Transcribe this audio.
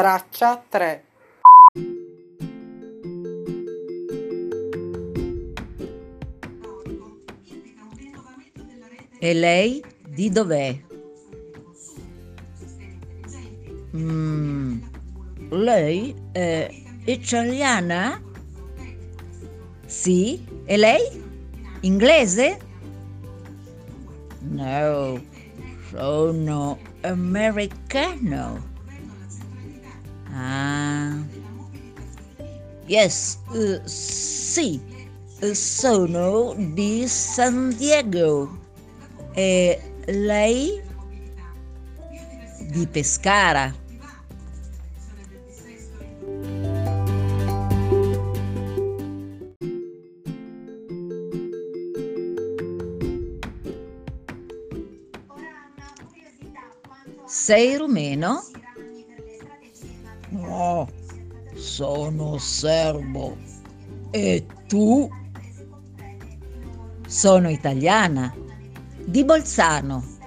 Traccia 3 E lei di dov'è? Mm, lei è italiana? Sì, e lei? Inglese? No, sono americano. Ah. Yes, uh, sì, sono di San Diego. E lei? Di Pescara. Sei rumeno? No, sono serbo. E tu? Sono italiana, di Bolzano.